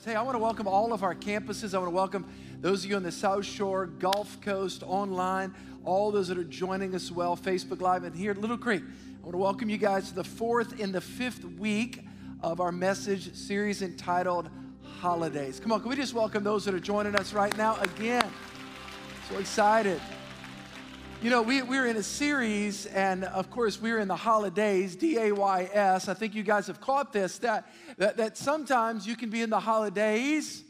Hey, I want to welcome all of our campuses. I want to welcome those of you on the South Shore, Gulf Coast, online, all those that are joining us well, Facebook Live, and here at Little Creek. I want to welcome you guys to the fourth and the fifth week of our message series entitled Holidaze. Come on, can we just welcome those that are joining us right now again? So excited. You know, we, we're in a series, and of course, we're in the holidays, D A Y S. I think you guys have caught this that, that, that sometimes you can be in the holidays,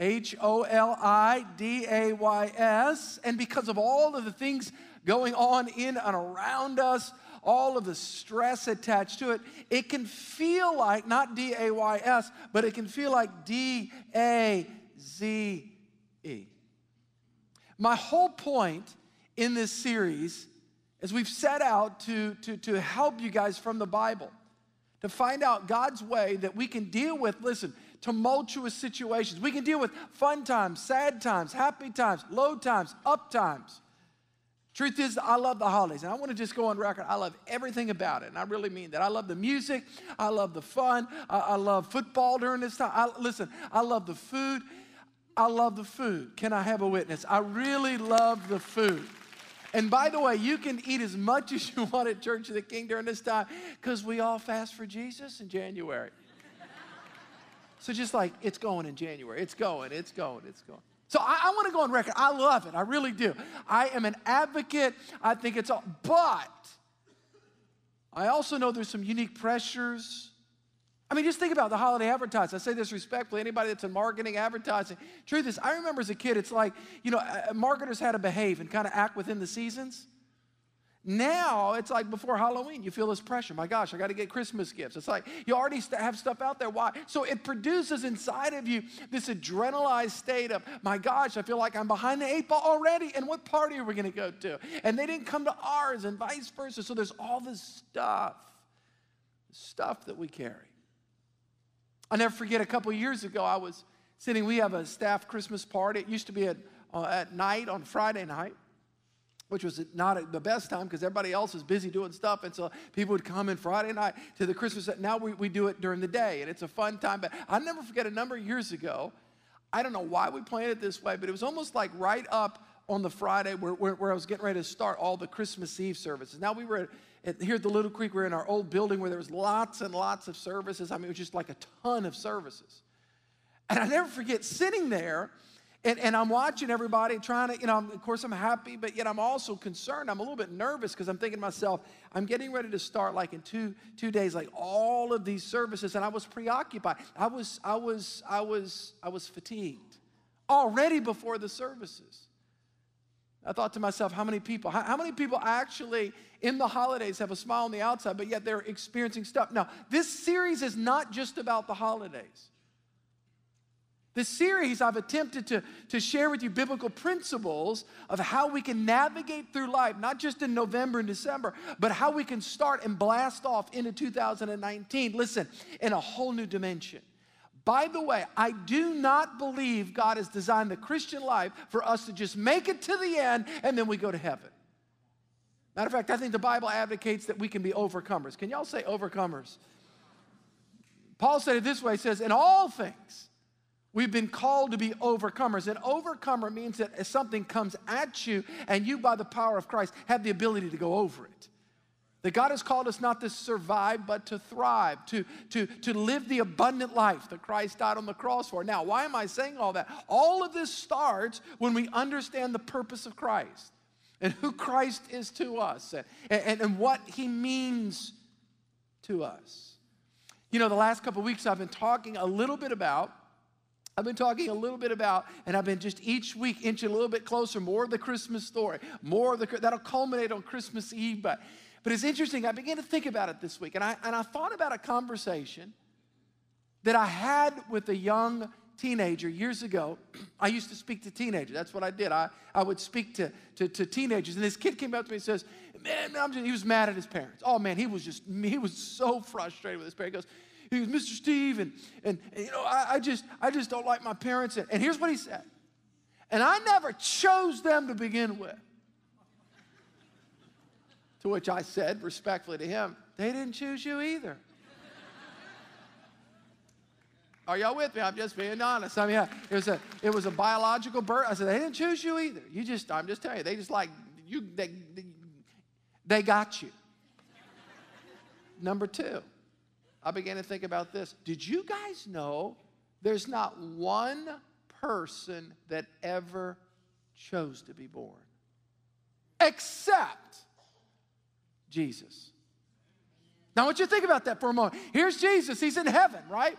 H O L I D A Y S, and because of all of the things going on in and around us, all of the stress attached to it, it can feel like not D A Y S, but it can feel like D A Z E. My whole point in this series as we've set out to, to, to help you guys from the Bible, to find out God's way that we can deal with, listen, tumultuous situations. We can deal with fun times, sad times, happy times, low times, up times. Truth is, I love the holidays, and I want to just go on record. I love everything about it, and I really mean that. I love the music, I love the fun, I, I love football during this time. I, listen, I love the food. I love the food. Can I have a witness? I really love the food. And by the way, you can eat as much as you want at Church of the King during this time because we all fast for Jesus in January. so just like it's going in January, it's going, it's going, it's going. So I, I want to go on record. I love it. I really do. I am an advocate. I think it's all, but I also know there's some unique pressures I mean, just think about the holiday advertising. I say this respectfully. Anybody that's in marketing, advertising. Truth is, I remember as a kid, it's like, you know, uh, marketers had to behave and kind of act within the seasons. Now it's like before Halloween, you feel this pressure. My gosh, I got to get Christmas gifts. It's like you already have stuff out there. Why? So it produces inside of you this adrenalized state of, my gosh, I feel like I'm behind the eight ball already. And what party are we going to go to? And they didn't come to ours, and vice versa. So there's all this stuff, stuff that we carry. I'll never forget a couple years ago, I was sitting, we have a staff Christmas party. It used to be at, uh, at night on Friday night, which was not the best time because everybody else is busy doing stuff. And so people would come in Friday night to the Christmas. Now we, we do it during the day, and it's a fun time. But I'll never forget a number of years ago, I don't know why we planned it this way, but it was almost like right up on the Friday where, where, where I was getting ready to start all the Christmas Eve services. Now we were here at the Little Creek, we're in our old building where there was lots and lots of services. I mean, it was just like a ton of services. And I never forget sitting there and, and I'm watching everybody trying to, you know, of course I'm happy, but yet I'm also concerned. I'm a little bit nervous because I'm thinking to myself, I'm getting ready to start like in two, two days, like all of these services, and I was preoccupied. I was, I was, I was, I was fatigued already before the services. I thought to myself, how many people, how, how, many people actually in the holidays have a smile on the outside, but yet they're experiencing stuff? Now, this series is not just about the holidays. This series, I've attempted to, to share with you biblical principles of how we can navigate through life, not just in November and December, but how we can start and blast off into 2019. Listen, in a whole new dimension. By the way, I do not believe God has designed the Christian life for us to just make it to the end and then we go to heaven. Matter of fact, I think the Bible advocates that we can be overcomers. Can y'all say overcomers? Paul said it this way: he says, In all things, we've been called to be overcomers. An overcomer means that if something comes at you and you, by the power of Christ, have the ability to go over it. That God has called us not to survive, but to thrive, to, to, to live the abundant life that Christ died on the cross for. Now, why am I saying all that? All of this starts when we understand the purpose of Christ and who Christ is to us and, and, and what he means to us. You know, the last couple weeks I've been talking a little bit about I've been talking a little bit about, and I've been just each week inching a little bit closer, more of the Christmas story, more of the, that'll culminate on Christmas Eve. But but it's interesting, I began to think about it this week, and I, and I thought about a conversation that I had with a young teenager years ago. I used to speak to teenagers. That's what I did. I, I would speak to, to, to teenagers. And this kid came up to me and says, Man, just, he was mad at his parents. Oh, man, he was just, he was so frustrated with his parents. He goes, he goes Mr. Steve, and, and, and you know, I, I, just, I just don't like my parents. And, and here's what he said. And I never chose them to begin with. To which I said respectfully to him, They didn't choose you either. Are y'all with me? I'm just being honest. I mean, it was a it was a biological birth. I said they didn't choose you either. You just I'm just telling you, they just like you they they, they got you. Number two, I began to think about this. Did you guys know there's not one person that ever chose to be born? Except Jesus. Now, I want you to think about that for a moment. Here's Jesus. He's in heaven, right?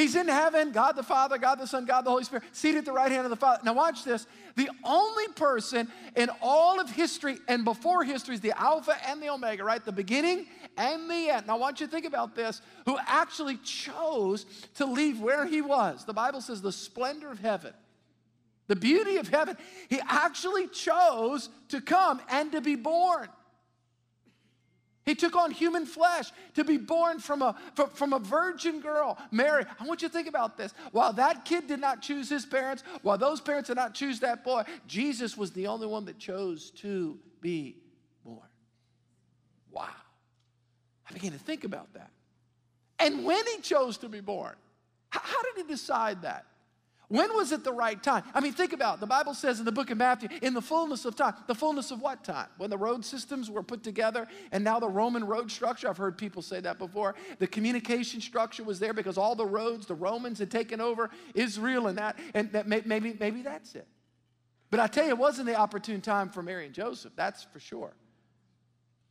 He's in heaven, God the Father, God the Son, God the Holy Spirit, seated at the right hand of the Father. Now, watch this. The only person in all of history and before history is the Alpha and the Omega, right? The beginning and the end. Now, I want you to think about this who actually chose to leave where he was. The Bible says the splendor of heaven, the beauty of heaven. He actually chose to come and to be born. He took on human flesh to be born from a, from, a virgin girl, Mary. I want you to think about this. While that kid did not choose his parents, while those parents did not choose that boy, Jesus was the only one that chose to be born. Wow. I began to think about that. And when he chose to be born, how, how did he decide that? When was it the right time? I mean, think about it. The Bible says in the book of Matthew, in the fullness of time. The fullness of what time? When the road systems were put together and now the Roman road structure, I've heard people say that before. The communication structure was there because all the roads, the Romans had taken over Israel and that, and that may, maybe, maybe that's it. But I tell you, it wasn't the opportune time for Mary and Joseph, that's for sure.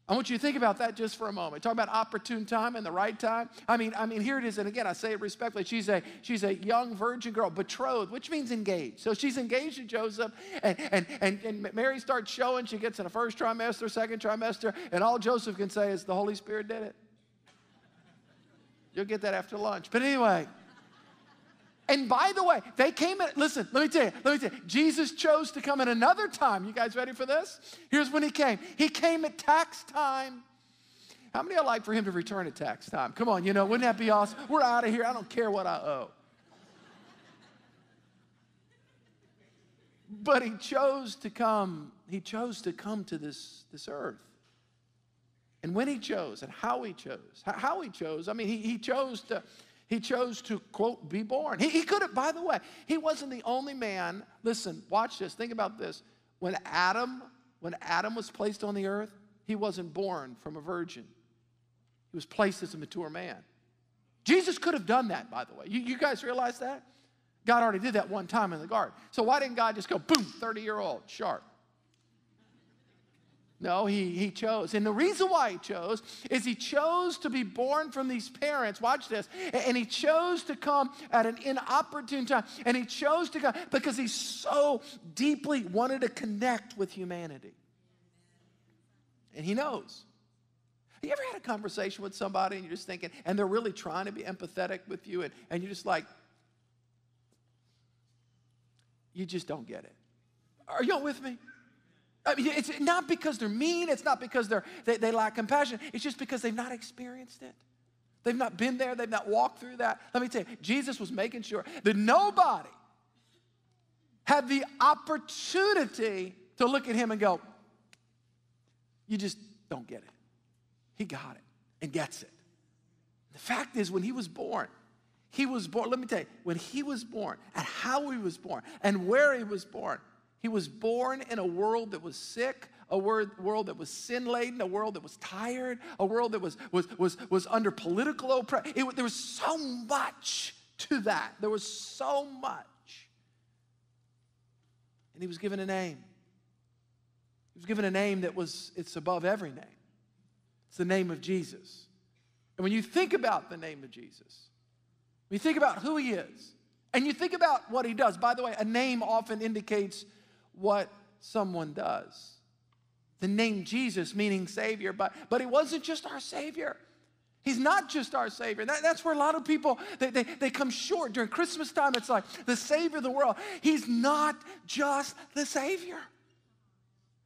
I want you to think about that just for a moment. Talk about opportune time and the right time. I mean, I mean, here it is, and again, I say it respectfully. She's a she's a young virgin girl, betrothed, which means engaged. So she's engaged to Joseph, and and and, and Mary starts showing. She gets in the first trimester, second trimester, and all Joseph can say is the Holy Spirit did it. You'll get that after lunch. But anyway. And by the way, they came at, listen, let me tell you, let me tell you, Jesus chose to come at another time. You guys ready for this? Here's when he came. He came at tax time. How many would like for him to return at tax time? Come on, you know, wouldn't that be awesome? We're out of here. I don't care what I owe. But he chose to come, he chose to come to this, this earth. And when he chose and how he chose, how he chose, I mean, he, he chose to, he chose to, quote, be born. He, he could have, by the way, he wasn't the only man. Listen, watch this. Think about this. When Adam, when Adam was placed on the earth, he wasn't born from a virgin. He was placed as a mature man. Jesus could have done that, by the way. You, you guys realize that? God already did that one time in the garden. So why didn't God just go, boom, 30 year old, sharp? No, he, he chose. And the reason why he chose is he chose to be born from these parents. Watch this. And he chose to come at an inopportune time. And he chose to come because he so deeply wanted to connect with humanity. And he knows. Have you ever had a conversation with somebody and you're just thinking, and they're really trying to be empathetic with you, and, and you're just like, you just don't get it. Are y'all with me? I mean, it's not because they're mean, it's not because they're, they, they lack compassion, it's just because they've not experienced it. They've not been there, they've not walked through that. Let me tell you, Jesus was making sure that nobody had the opportunity to look at him and go, You just don't get it. He got it and gets it. The fact is, when he was born, he was born, let me tell you, when he was born and how he was born and where he was born, he was born in a world that was sick, a world that was sin laden, a world that was tired, a world that was, was, was, was under political oppression. There was so much to that. There was so much. And he was given a name. He was given a name that was, it's above every name. It's the name of Jesus. And when you think about the name of Jesus, when you think about who he is, and you think about what he does, by the way, a name often indicates what someone does. The name Jesus, meaning Savior, but, but He wasn't just our Savior. He's not just our Savior. That, that's where a lot of people, they, they, they come short. During Christmas time, it's like the Savior of the world. He's not just the Savior.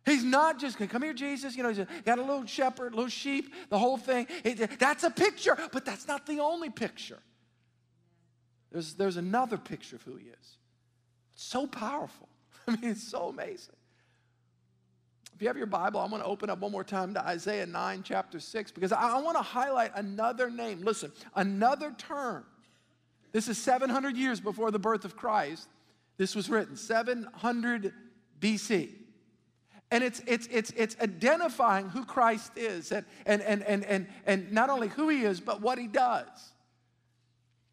He's not just, come here, Jesus. You know, he's got a little shepherd, little sheep, the whole thing. It, that's a picture, but that's not the only picture. There's, there's another picture of who he is. It's so powerful. I mean, it's so amazing. If you have your Bible, I'm going to open up one more time to Isaiah 9, chapter 6, because I, I want to highlight another name. Listen, another term This is 700 years before the birth of Christ. This was written, 700 BC. And it's, it's, it's, it's identifying who Christ is and, and, and, and, and, and not only who he is, but what he does.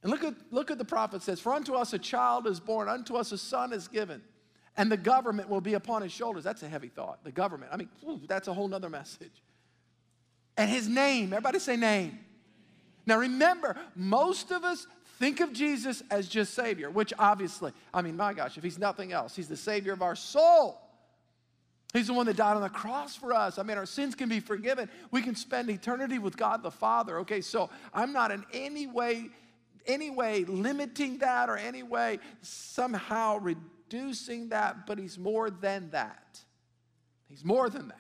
And look at, look at the prophet says, For unto us a child is born, unto us a son is given, and the government will be upon his shoulders. That's a heavy thought. The government. I mean, that's a whole nother message. And his name, everybody say name. Now remember, most of us think of Jesus as just Savior, which obviously, I mean, my gosh, if he's nothing else, he's the Savior of our soul. He's the one that died on the cross for us. I mean, our sins can be forgiven. We can spend eternity with God the Father. Okay, so I'm not in any way, any way limiting that or any way somehow reducing that, but he's more than that. He's more than that.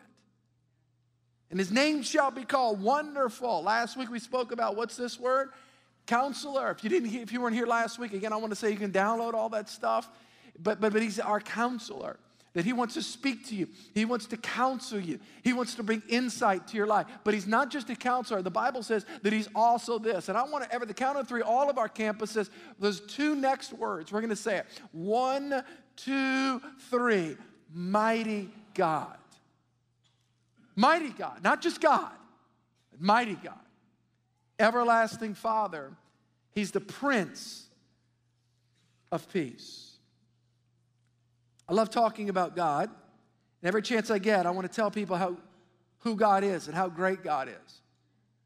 And his name shall be called Wonderful. Last week we spoke about what's this word? Counselor. If you didn't if you weren't here last week, again, I want to say you can download all that stuff. But but but he's our counselor. That he wants to speak to you. He wants to counsel you. He wants to bring insight to your life. But he's not just a counselor. The Bible says that he's also this. And I want to ever the count of three, all of our campuses, those two next words, we're going to say it. One, two, three. Mighty God. Mighty God, not just God, mighty God. Everlasting Father, He's the Prince of Peace. I love talking about God. And every chance I get, I want to tell people how, who God is and how great God is.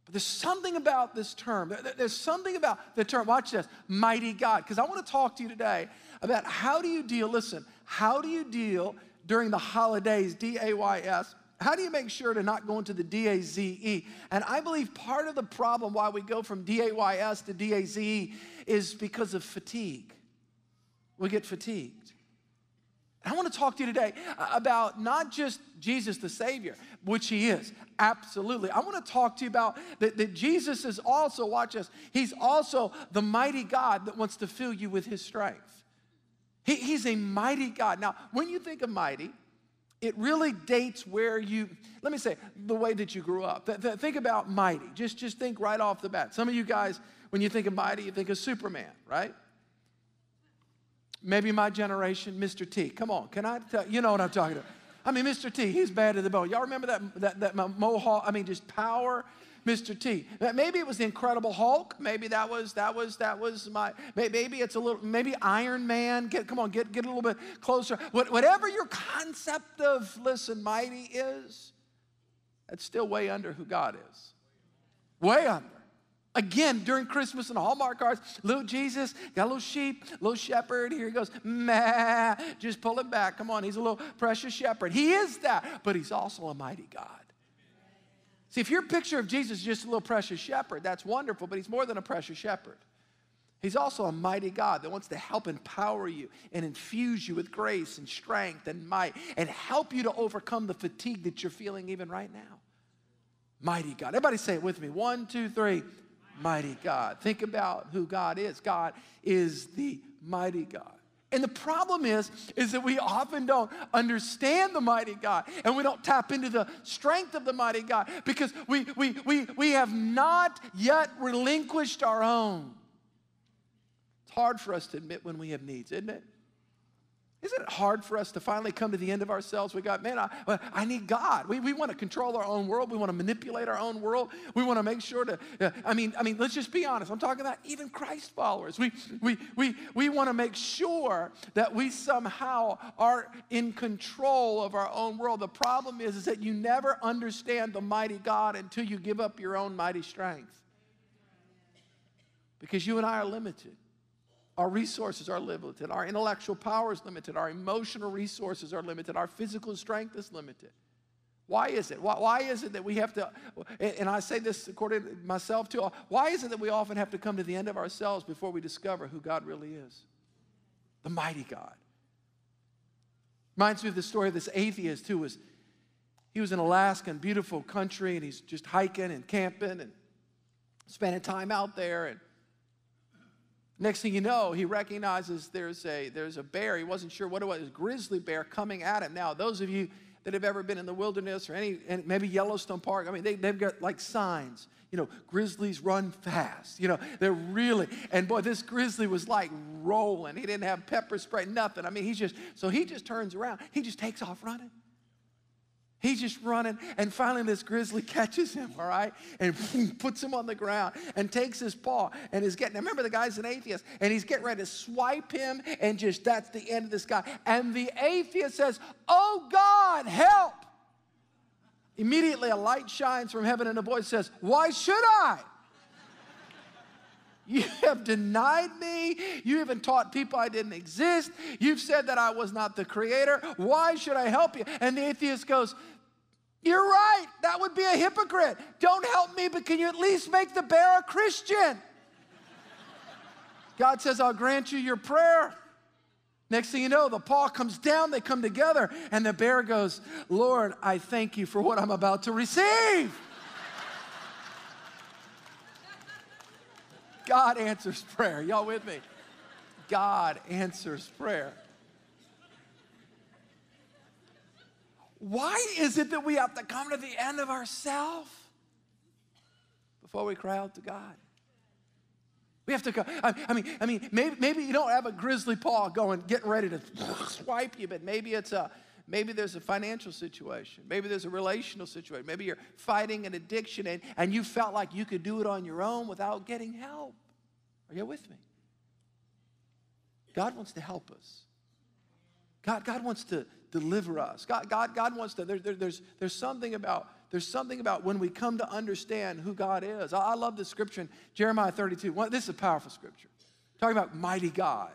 But there's something about this term. There's something about the term, watch this, mighty God. Because I want to talk to you today about how do you deal, listen, how do you deal during the holidays, D A Y S, how do you make sure to not go into the D-A-Z-E? And I believe part of the problem why we go from D-A-Y-S to D-A-Z-E is because of fatigue. We get fatigued. I want to talk to you today about not just Jesus the Savior, which He is, absolutely. I want to talk to you about that, that Jesus is also, watch us, He's also the mighty God that wants to fill you with His strength. He, he's a mighty God. Now, when you think of mighty, it really dates where you let me say the way that you grew up th- th- think about mighty just just think right off the bat some of you guys when you think of mighty you think of superman right maybe my generation mr t come on can i tell you know what i'm talking about i mean mr t he's bad to the bone y'all remember that that, that mohawk i mean just power Mr. T. Maybe it was the Incredible Hulk. Maybe that was that was that was my. Maybe it's a little. Maybe Iron Man. Get come on, get get a little bit closer. Whatever your concept of listen, mighty is, that's still way under who God is. Way under. Again, during Christmas and Hallmark cards, little Jesus, got a little sheep, little shepherd. Here he goes, meh, just pull it back. Come on, he's a little precious shepherd. He is that, but he's also a mighty God. See, if your picture of Jesus is just a little precious shepherd, that's wonderful, but he's more than a precious shepherd. He's also a mighty God that wants to help empower you and infuse you with grace and strength and might and help you to overcome the fatigue that you're feeling even right now. Mighty God. Everybody say it with me. One, two, three. Mighty God. Think about who God is. God is the mighty God. And the problem is, is that we often don't understand the mighty God and we don't tap into the strength of the mighty God because we, we, we, we have not yet relinquished our own. It's hard for us to admit when we have needs, isn't it? Isn't it hard for us to finally come to the end of ourselves? We got, man, I, I need God. We, we want to control our own world. We want to manipulate our own world. We want to make sure to, I mean, I mean, let's just be honest. I'm talking about even Christ followers. We, we, we, we want to make sure that we somehow are in control of our own world. The problem is, is that you never understand the mighty God until you give up your own mighty strength. Because you and I are limited. Our resources are limited. Our intellectual power is limited. Our emotional resources are limited. Our physical strength is limited. Why is it? Why, why, is it that we have to, and I say this according to myself too, why is it that we often have to come to the end of ourselves before we discover who God really is? The mighty God. Reminds me of the story of this atheist who was, he was in Alaska, in beautiful country, and he's just hiking and camping and spending time out there. And Next thing you know, he recognizes there's a, there's a bear. He wasn't sure what it was, a grizzly bear coming at him. Now, those of you that have ever been in the wilderness or any, and maybe Yellowstone Park, I mean, they, they've got like signs. You know, grizzlies run fast. You know, they're really, and boy, this grizzly was like rolling. He didn't have pepper spray, nothing. I mean, he's just, so he just turns around. He just takes off running. He's just running, and finally, this grizzly catches him, all right, and puts him on the ground and takes his paw and is getting. Remember, the guy's an atheist, and he's getting ready to swipe him, and just that's the end of this guy. And the atheist says, Oh God, help! Immediately, a light shines from heaven, and a voice says, Why should I? You have denied me. You even taught people I didn't exist. You've said that I was not the creator. Why should I help you? And the atheist goes, You're right. That would be a hypocrite. Don't help me, but can you at least make the bear a Christian? God says, I'll grant you your prayer. Next thing you know, the paw comes down, they come together, and the bear goes, Lord, I thank you for what I'm about to receive. God answers prayer. Y'all with me? God answers prayer. Why is it that we have to come to the end of ourselves before we cry out to God? We have to go. I mean, I mean, maybe, maybe you don't have a grizzly paw going, getting ready to swipe you, but maybe it's a, maybe there's a financial situation. Maybe there's a relational situation. Maybe you're fighting an addiction and, and you felt like you could do it on your own without getting help. Are you with me? God wants to help us. God, God wants to deliver us. God, God, God wants to, there, there, there's, there's something about there's something about when we come to understand who God is. I, I love this scripture in Jeremiah 32. Well, this is a powerful scripture. Talking about mighty God,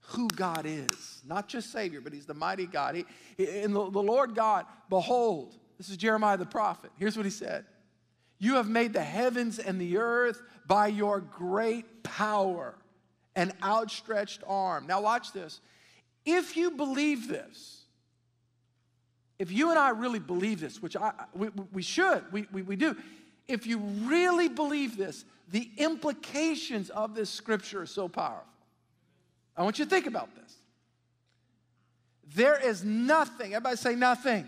who God is. Not just Savior, but He's the mighty God. He, in the, the Lord God, behold, this is Jeremiah the prophet. Here's what he said You have made the heavens and the earth by your great power and outstretched arm. Now, watch this. If you believe this, if you and I really believe this, which I, we, we should, we, we, we do, if you really believe this, the implications of this scripture are so powerful. I want you to think about this. There is nothing, everybody say nothing.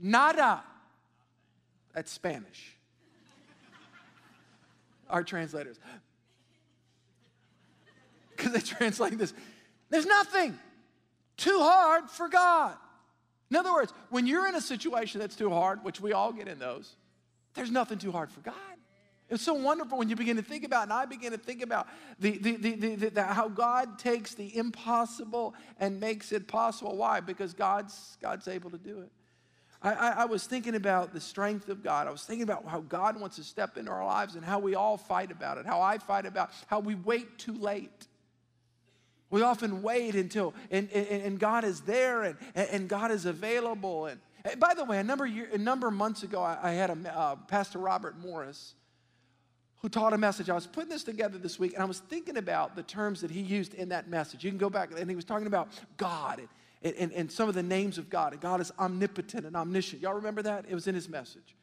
Nada. That's Spanish. Our translators. Because they translate this. There's nothing too hard for God. In other words, when you're in a situation that's too hard, which we all get in those, there's nothing too hard for God. It's so wonderful when you begin to think about, and I begin to think about the, the, the, the, how God takes the impossible and makes it possible. Why? Because God's, God's able to do it. I, I, I was thinking about the strength of God. I was thinking about how God wants to step into our lives and how we all fight about it, how I fight about how we wait too late. We often wait until, and, and, and God is there and, and God is available. And, and by the way, a number, year, a number of months ago, I, I had a, uh, Pastor Robert Morris who taught a message. I was putting this together this week and I was thinking about the terms that he used in that message. You can go back and he was talking about God and, and, and some of the names of God. And God is omnipotent and omniscient. Y'all remember that? It was in his message.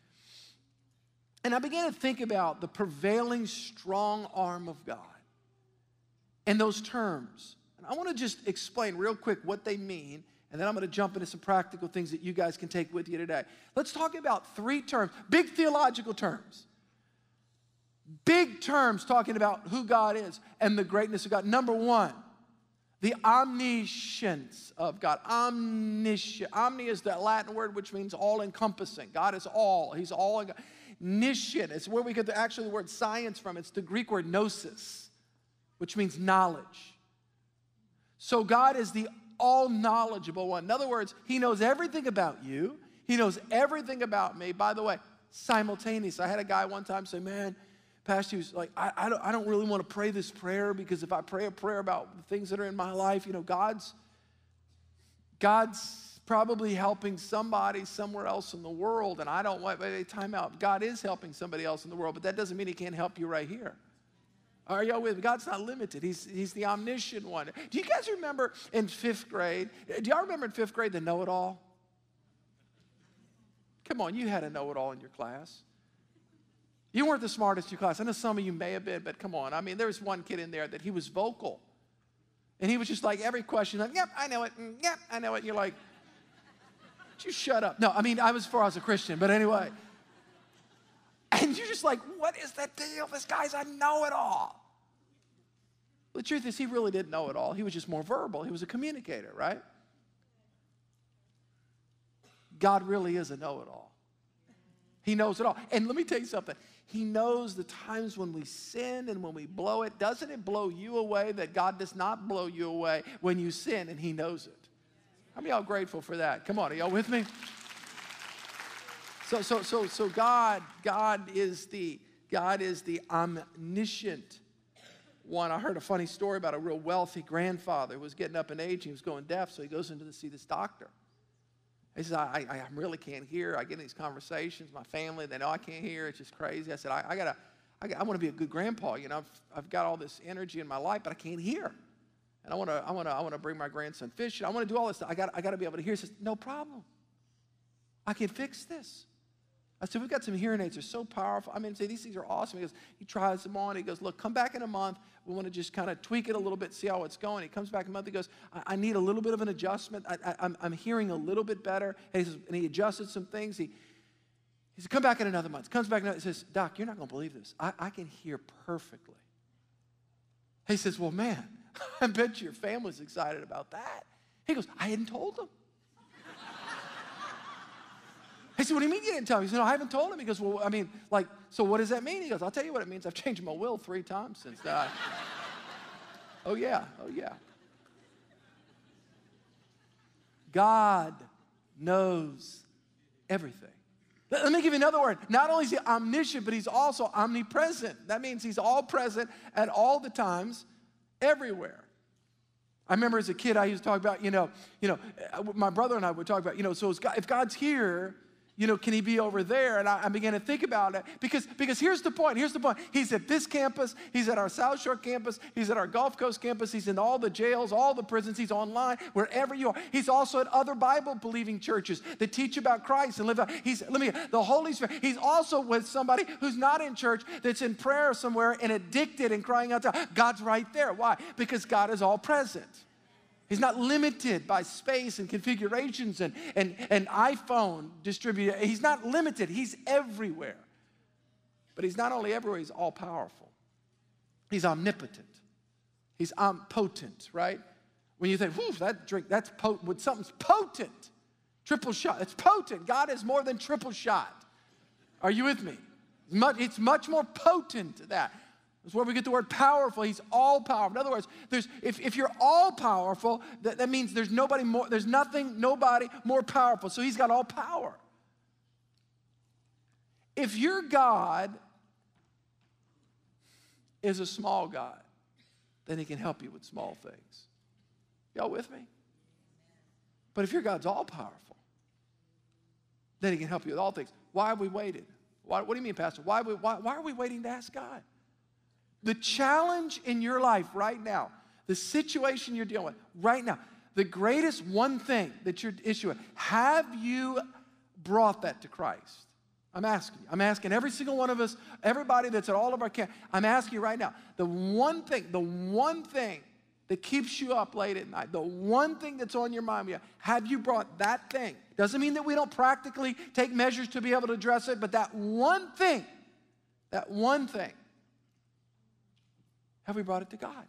And I began to think about the prevailing strong arm of God and those terms. I want to just explain real quick what they mean, and then I'm going to jump into some practical things that you guys can take with you today. Let's talk about three terms, big theological terms. Big terms talking about who God is and the greatness of God. Number one, the omniscience of God. Omniscient. Omni is that Latin word which means all encompassing. God is all. He's all. Niscient. It's where we get the, actually the word science from. It's the Greek word gnosis, which means knowledge. So God is the all knowledgeable one. In other words, He knows everything about you, He knows everything about me. By the way, simultaneous. I had a guy one time say, Man, Pastor, he like, I, I, don't, I don't really want to pray this prayer because if I pray a prayer about the things that are in my life, you know, God's God's probably helping somebody somewhere else in the world, and I don't want wait, time out. God is helping somebody else in the world, but that doesn't mean He can't help you right here. Are y'all with me? God's not limited. He's, he's the omniscient one. Do you guys remember in fifth grade? Do y'all remember in fifth grade the know it all? Come on, you had a know it all in your class. You weren't the smartest in your class. I know some of you may have been, but come on. I mean, there was one kid in there that he was vocal. And he was just like, every question, like, yep, I know it. Mm, yep, I know it. And you're like, you shut up. No, I mean, I was before I was a Christian, but anyway. And you're just like, what is the deal? This guy's a know it all. The truth is, he really didn't know it all. He was just more verbal. He was a communicator, right? God really is a know it all. He knows it all. And let me tell you something. He knows the times when we sin and when we blow it. Doesn't it blow you away that God does not blow you away when you sin and He knows it? How many y'all grateful for that? Come on, are y'all with me? So, so, so, so God, God is the God is the omniscient one. I heard a funny story about a real wealthy grandfather who was getting up in age. He was going deaf, so he goes in to see this doctor. He says, I, I, I, really can't hear. I get in these conversations. My family, they know I can't hear. It's just crazy. I said, I, I gotta, I, I want to be a good grandpa. You know, I've, I've got all this energy in my life, but I can't hear. And I want to, I want to, I want to bring my grandson fishing. I want to do all this stuff. I got, I got to be able to hear. He says, no problem. I can fix this. I said, we've got some hearing aids. They're so powerful. I mean, say these things are awesome. He goes, he tries them on. He goes, look, come back in a month. We want to just kind of tweak it a little bit, see how it's going. He comes back a month. He goes, I, I need a little bit of an adjustment. I, am hearing a little bit better. And he, says, and he adjusted some things. He, he said, come back in another month. Comes back another. He says, Doc, you're not going to believe this. I, I can hear perfectly. He says, well, man, I bet your family's excited about that. He goes, I hadn't told them. I said, What do you mean you didn't tell him? He said, No, I haven't told him. He goes, Well, I mean, like, so what does that mean? He goes, I'll tell you what it means. I've changed my will three times since that. oh, yeah. Oh, yeah. God knows everything. Let me give you another word. Not only is he omniscient, but he's also omnipresent. That means he's all present at all the times, everywhere. I remember as a kid, I used to talk about, you know, you know, uh, my brother and I would talk about, you know, so if God's here, you know, can he be over there? And I, I, began to think about it because, because here's the point. Here's the point. He's at this campus. He's at our South Shore campus. He's at our Gulf Coast campus. He's in all the jails, all the prisons. He's online, wherever you are. He's also at other Bible believing churches that teach about Christ and live out. He's, let me, the Holy Spirit. He's also with somebody who's not in church that's in prayer somewhere and addicted and crying out to God's right there. Why? Because God is all present. He's not limited by space and configurations and, and, and iPhone distributed. He's not limited. He's everywhere. But he's not only everywhere, he's all powerful. He's omnipotent. He's omnipotent, right? When you think, whew, that drink, that's potent. When something's potent, triple shot, it's potent. God is more than triple shot. Are you with me? It's much, it's much more potent than that. That's where we get the word powerful. He's all powerful. In other words, there's, if, if you're all powerful, that, that means there's nobody more, there's nothing, nobody more powerful. So he's got all power. If your God is a small God, then he can help you with small things. Y'all with me? But if your God's all powerful, then he can help you with all things. Why have we waited? Why, what do you mean, Pastor? Why, why, why are we waiting to ask God? The challenge in your life right now, the situation you're dealing with right now, the greatest one thing that you're issuing, have you brought that to Christ? I'm asking you. I'm asking every single one of us, everybody that's at all of our camp, I'm asking you right now. The one thing, the one thing that keeps you up late at night, the one thing that's on your mind, have you brought that thing? Doesn't mean that we don't practically take measures to be able to address it, but that one thing, that one thing have we brought it to God?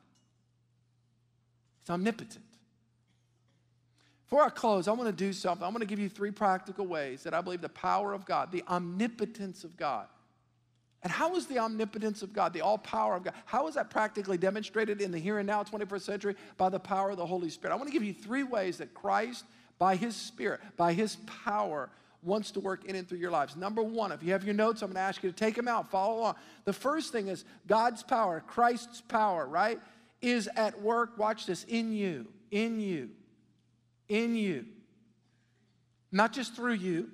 It's omnipotent. Before I close, I want to do something. I'm going to give you three practical ways that I believe the power of God, the omnipotence of God. And how is the omnipotence of God, the all power of God, how is that practically demonstrated in the here and now 21st century? By the power of the Holy Spirit. I want to give you three ways that Christ, by his Spirit, by his power, wants to work in and through your lives. Number one, if you have your notes, I'm going to ask you to take them out, follow along. The first thing is God's power, Christ's power, right, is at work, watch this, in you, in you, in you. Not just through you.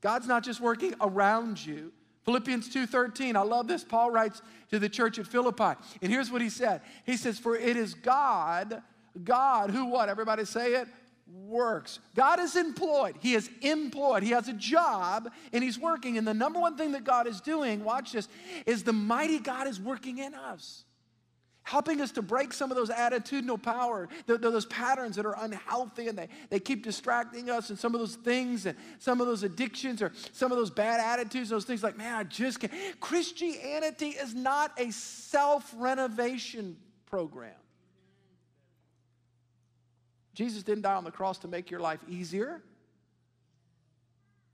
God's not just working around you. Philippians 2:13. I love this. Paul writes to the church at Philippi. And here's what he said. He says, "For it is God, God who what? Everybody say it works. God is employed. He is employed. He has a job and he's working. And the number one thing that God is doing, watch this, is the mighty God is working in us. helping us to break some of those attitudinal power, those patterns that are unhealthy and they, they keep distracting us, and some of those things and some of those addictions or some of those bad attitudes, those things like, man, I just can't. Christianity is not a self renovation program. Jesus didn't die on the cross to make your life easier.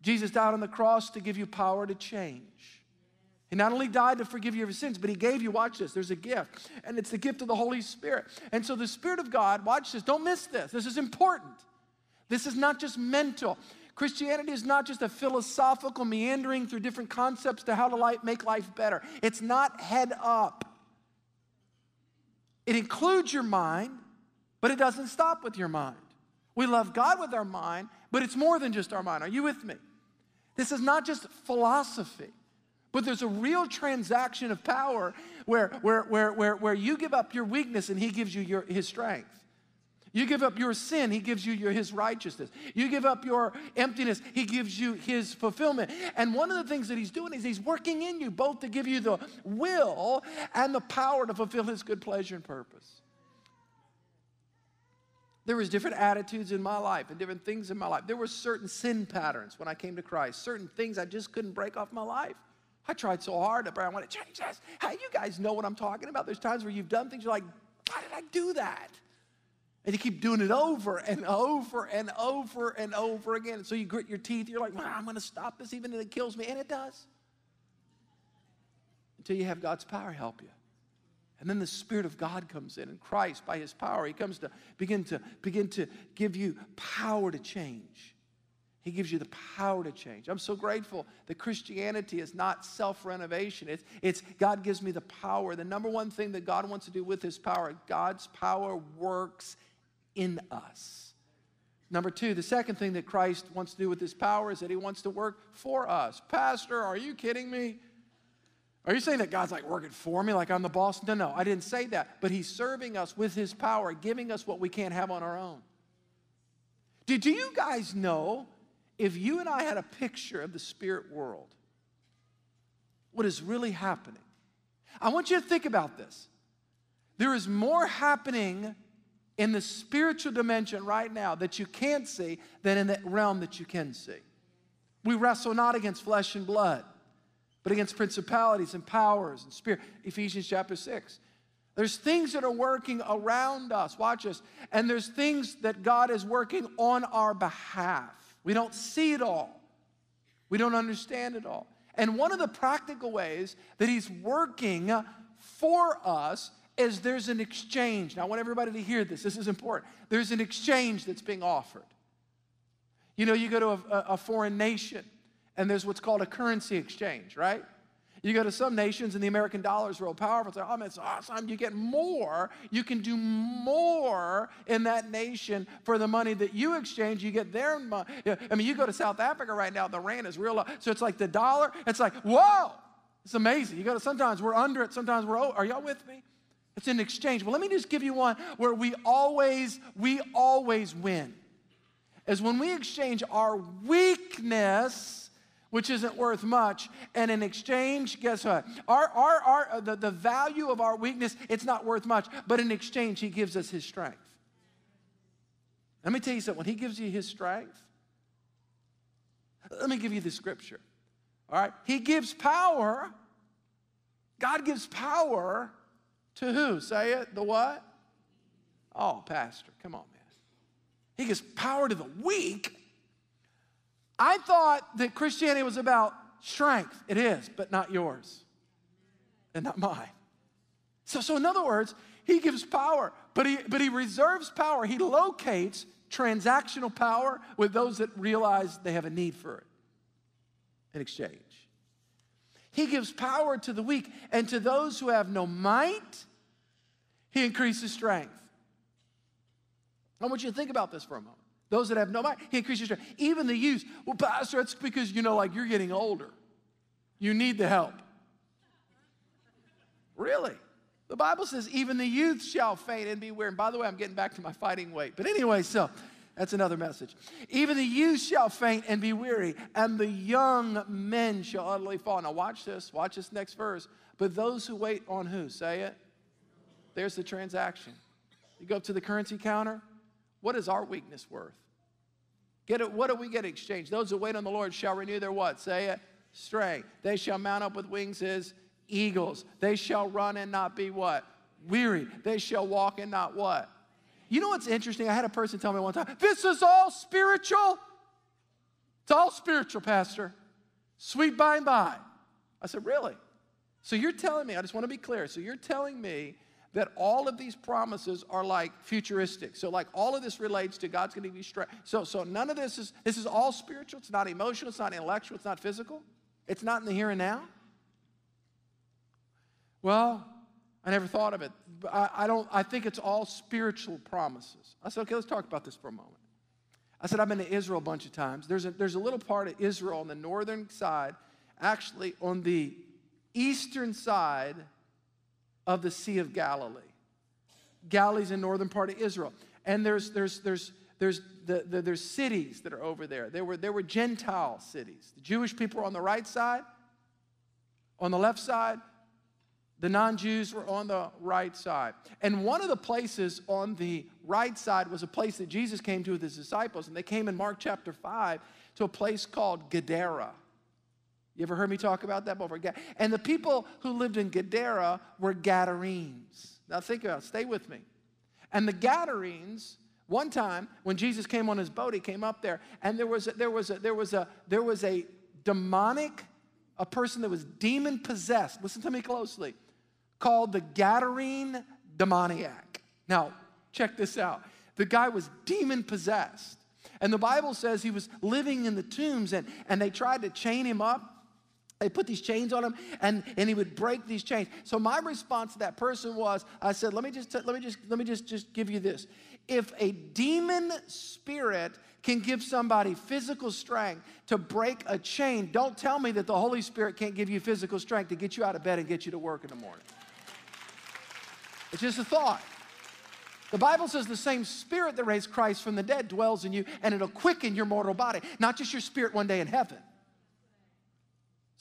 Jesus died on the cross to give you power to change. He not only died to forgive you your sins, but He gave you, watch this, there's a gift, and it's the gift of the Holy Spirit. And so the Spirit of God, watch this, don't miss this. This is important. This is not just mental. Christianity is not just a philosophical meandering through different concepts to how to life, make life better. It's not head up. It includes your mind, but it doesn't stop with your mind. We love God with our mind, but it's more than just our mind. Are you with me? This is not just philosophy. But there's a real transaction of power where, where, where, where, where you give up your weakness and he gives you your, his strength. You give up your sin, he gives you your, his righteousness. You give up your emptiness, he gives you his fulfillment. And one of the things that he's doing is he's working in you both to give you the will and the power to fulfill his good pleasure and purpose. There was different attitudes in my life and different things in my life. There were certain sin patterns when I came to Christ, certain things I just couldn't break off my life. I tried so hard, but I want to change this. How you guys know what I'm talking about? There's times where you've done things, you're like, why did I do that? And you keep doing it over and over and over and over again. so you grit your teeth, you're like, I'm going to stop this even if it kills me. And it does. Until you have God's power help you. And then the Spirit of God comes in, and Christ, by His power, He comes to begin to begin to give you power to change. He gives you the power to change. I'm so grateful that Christianity is not self renovation. It's, it's God gives me the power. The number one thing that God wants to do with His power, God's power works in us. Number two, the second thing that Christ wants to do with His power is that He wants to work for us. Pastor, are you kidding me? Are you saying that God's like working for me, like I'm the boss? No, no, I didn't say that. But He's serving us with His power, giving us what we can't have on our own. Did you guys know if you and I had a picture of the spirit world, what is really happening? I want you to think about this. There is more happening in the spiritual dimension right now that you can't see than in the realm that you can see. We wrestle not against flesh and blood, but against principalities and powers and spirit. Ephesians chapter 6. There's things that are working around us. Watch us, And there's things that God is working on our behalf. We don't see it all, we don't understand it all. And one of the practical ways that He's working for us is there's an exchange. Now, I want everybody to hear this. This is important. There's an exchange that's being offered. You know, you go to a, a foreign nation and there's what's called a currency exchange, right? You go to some nations and the American dollar is real powerful. It's like, oh man, it's awesome. You get more. You can do more in that nation for the money that you exchange. You get their money. I mean, you go to South Africa right now, the rand is real low. So it's like the dollar, it's like, whoa, it's amazing. You go to sometimes we're under it, sometimes we're over. Are y'all with me? It's an exchange. Well, let me just give you one where we always, we always win. Is when we exchange our weakness which isn't worth much. And in exchange, guess what? Our, our, our, uh, the, the value of our weakness, it's not worth much. But in exchange, he gives us his strength. Let me tell you something. When he gives you his strength, let me give you the scripture. All right? He gives power. God gives power to who? Say it. The what? Oh, Pastor, come on, man. He gives power to the weak I thought that Christianity was about strength. It is, but not yours and not mine. So, so in other words, he gives power, but he, but he reserves power. He locates transactional power with those that realize they have a need for it in exchange. He gives power to the weak, and to those who have no might, he increases strength. I want you to think about this for a moment. Those that have no mind, he increases your strength. Even the youth. Well, Pastor, that's because, you know, like you're getting older. You need the help. Really? The Bible says, even the youth shall faint and be weary. And by the way, I'm getting back to my fighting weight. But anyway, so that's another message. Even the youth shall faint and be weary, and the young men shall utterly fall. Now, watch this. Watch this next verse. But those who wait on who? Say it. there's the transaction. You go up to the currency counter, what is our weakness worth? Get it, what do we get exchanged? Those who wait on the Lord shall renew their what? Say it. Strength. They shall mount up with wings as eagles. They shall run and not be what? Weary. They shall walk and not what? You know what's interesting? I had a person tell me one time, this is all spiritual. It's all spiritual, Pastor. Sweet by and by. I said, Really? So you're telling me, I just want to be clear. So you're telling me that all of these promises are like futuristic. So like all of this relates to God's going to you strength. So so none of this is this is all spiritual. It's not emotional. It's not intellectual. It's not physical. It's not in the here and now. Well, I never thought of it. I, I don't. I think it's all spiritual promises. I said, okay, let's talk about this for a moment. I said, I've been to Israel a bunch of times. There's a, there's a little part of Israel on the northern side, actually on the eastern side of the Sea of Galilee. Galilee's in northern part of Israel. And there's, there's, there's, there's, the, the, there's cities that are over there. There were, there were Gentile cities. The Jewish people were on the right side. On the left side, the non Jews were on the right side. And one of the places on the right side was a place that Jesus came to with his disciples. And they came in Mark chapter 5 to a place called Gadara. You ever heard me talk about that before? And the people who lived in Gadara were Gadarenes. Now think about it, stay with me. And the Gadarenes, one time when Jesus came on his boat, he came up there, and there was a, there was a, there was a, there was a demonic, a person that was demon possessed. Listen to me closely called the Gadarene demoniac. Now, check this out. The guy was demon possessed. And the Bible says he was living in the tombs, and, and they tried to chain him up. They put these chains on him, and, and he would break these chains. So my response to that person was, I said, let me just let me just let me just, just give you this. If a demon spirit can give somebody physical strength to break a chain, don't tell me that the Holy Spirit can't give you physical strength to get you out of bed and get you to work in the morning. It's just a thought. The Bible says the same spirit that raised Christ from the dead dwells in you, and it'll quicken your mortal body, not just your spirit one day in heaven.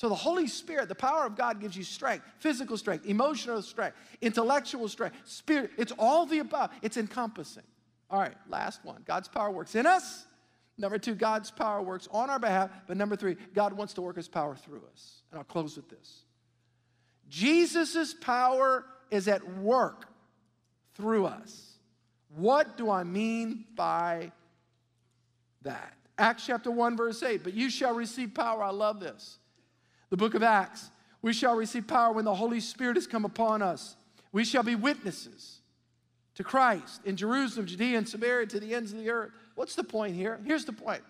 So the Holy Spirit, the power of God gives you strength, physical strength, emotional strength, intellectual strength, spirit. It's all the above. It's encompassing. All right, last one. God's power works in us. Number two, God's power works on our behalf. But number three, God wants to work his power through us. And I'll close with this. Jesus' power is at work through us. What do I mean by that? Acts chapter 1, verse 8. But you shall receive power. I love this. The book of Acts. We shall receive power when the Holy Spirit has come upon us. We shall be witnesses to Christ in Jerusalem, Judea, and Samaria to the ends of the earth. What's the point here? Here's the point.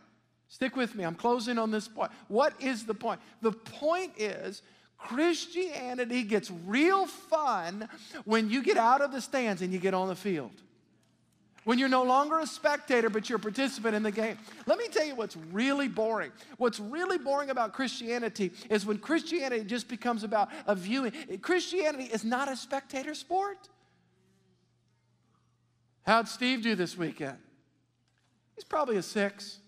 Stick with me. I'm closing on this point. What is the point? The point is Christianity gets real fun when you get out of the stands and you get on the field. When you're no longer a spectator, but you're a participant in the game. Let me tell you what's really boring. What's really boring about Christianity is when Christianity just becomes about a viewing. Christianity is not a spectator sport. How'd Steve do this weekend? He's probably a six.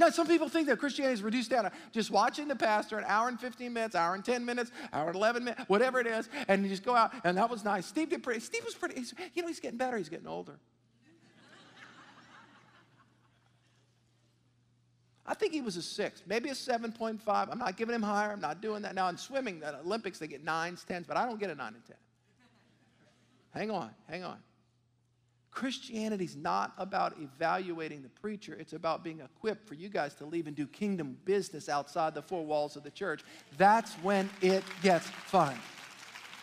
Now, some people think that Christianity is reduced down to just watching the pastor an hour and 15 minutes, hour and 10 minutes, hour and 11 minutes, whatever it is, and you just go out, and that was nice. Steve did pretty, Steve was pretty, you know, he's getting better, he's getting older. I think he was a six, maybe a 7.5. I'm not giving him higher. I'm not doing that. Now, in swimming, the Olympics, they get nines, tens, but I don't get a nine and 10. Hang on, hang on. Christianity is not about evaluating the preacher. It's about being equipped for you guys to leave and do kingdom business outside the four walls of the church. That's when it gets fun.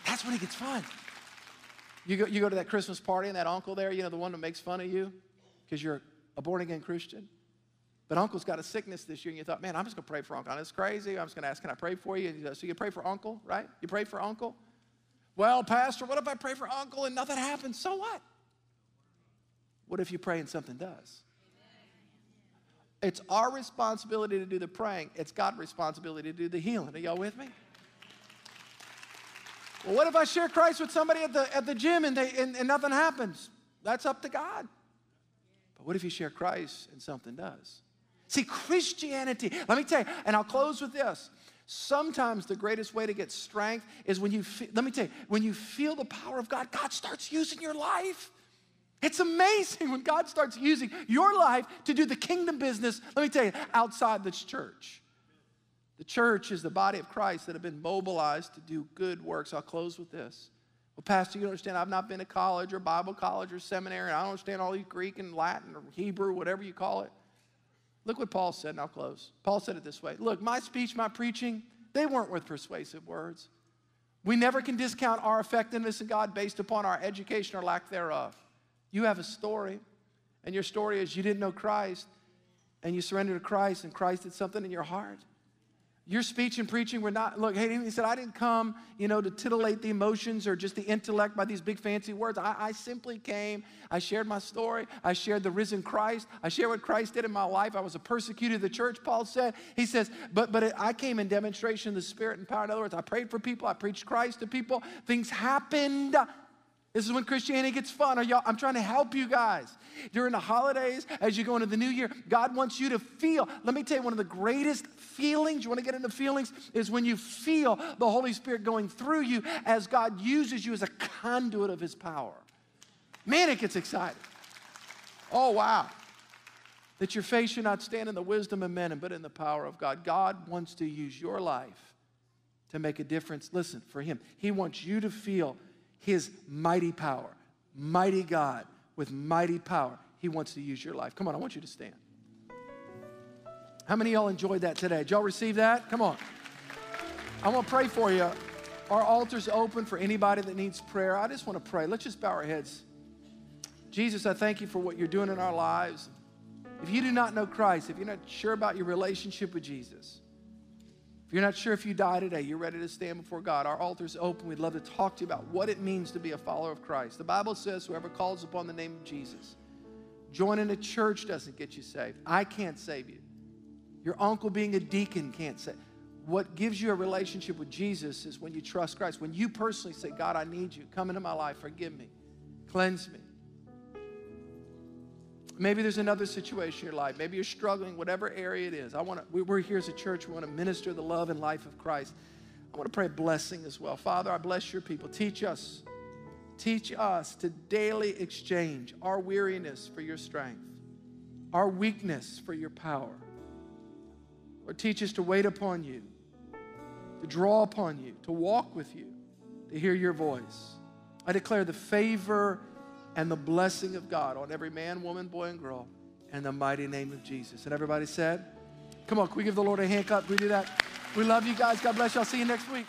That's when it gets fun. You go, you go to that Christmas party and that uncle there, you know, the one that makes fun of you because you're a born again Christian. But uncle's got a sickness this year, and you thought, man, I'm just going to pray for uncle. It's crazy. I'm just going to ask, can I pray for you? And So you pray for uncle, right? You pray for uncle. Well, Pastor, what if I pray for uncle and nothing happens? So what? What if you pray and something does? It's our responsibility to do the praying. It's God's responsibility to do the healing. Are y'all with me? Well, what if I share Christ with somebody at the, at the gym and, they, and, and nothing happens? That's up to God. But what if you share Christ and something does? See, Christianity, let me tell you, and I'll close with this. Sometimes the greatest way to get strength is when you, fe- let me tell you, when you feel the power of God, God starts using your life. It's amazing when God starts using your life to do the kingdom business, let me tell you, outside this church. The church is the body of Christ that have been mobilized to do good works. I'll close with this. Well, Pastor, you don't understand. I've not been to college or Bible college or seminary, and I don't understand all these Greek and Latin or Hebrew, whatever you call it. Look what Paul said, and I'll close. Paul said it this way Look, my speech, my preaching, they weren't with persuasive words. We never can discount our effectiveness in God based upon our education or lack thereof. You have a story, and your story is you didn't know Christ, and you surrendered to Christ, and Christ did something in your heart. Your speech and preaching were not, look, hey, he said, I didn't come, you know, to titillate the emotions or just the intellect by these big fancy words. I, I simply came, I shared my story, I shared the risen Christ, I shared what Christ did in my life. I was a persecutor of the church, Paul said. He says, but, but it, I came in demonstration of the Spirit and power. In other words, I prayed for people, I preached Christ to people, things happened. This is when Christianity gets fun. I'm trying to help you guys. During the holidays, as you go into the new year, God wants you to feel. Let me tell you, one of the greatest feelings, you want to get into feelings, is when you feel the Holy Spirit going through you as God uses you as a conduit of His power. Man, it gets exciting. Oh, wow. That your faith should not stand in the wisdom of men, but in the power of God. God wants to use your life to make a difference. Listen, for Him, He wants you to feel his mighty power. Mighty God with mighty power. He wants to use your life. Come on, I want you to stand. How many y'all enjoyed that today? Did y'all receive that? Come on. I want to pray for you. Our altar's open for anybody that needs prayer. I just want to pray. Let's just bow our heads. Jesus, I thank you for what you're doing in our lives. If you do not know Christ, if you're not sure about your relationship with Jesus, if you're not sure if you die today, you're ready to stand before God. Our altar's open. We'd love to talk to you about what it means to be a follower of Christ. The Bible says, whoever calls upon the name of Jesus, joining a church doesn't get you saved. I can't save you. Your uncle being a deacon can't save. What gives you a relationship with Jesus is when you trust Christ. When you personally say, God, I need you. Come into my life. Forgive me. Cleanse me. Maybe there's another situation in your life. Maybe you're struggling, whatever area it is. I want to, we're here as a church. We want to minister the love and life of Christ. I want to pray a blessing as well. Father, I bless your people. Teach us, teach us to daily exchange our weariness for your strength, our weakness for your power. Or teach us to wait upon you, to draw upon you, to walk with you, to hear your voice. I declare the favor and the blessing of God on every man, woman, boy, and girl in the mighty name of Jesus. And everybody said, Come on, can we give the Lord a hand clap? Can we do that? We love you guys. God bless you. I'll see you next week.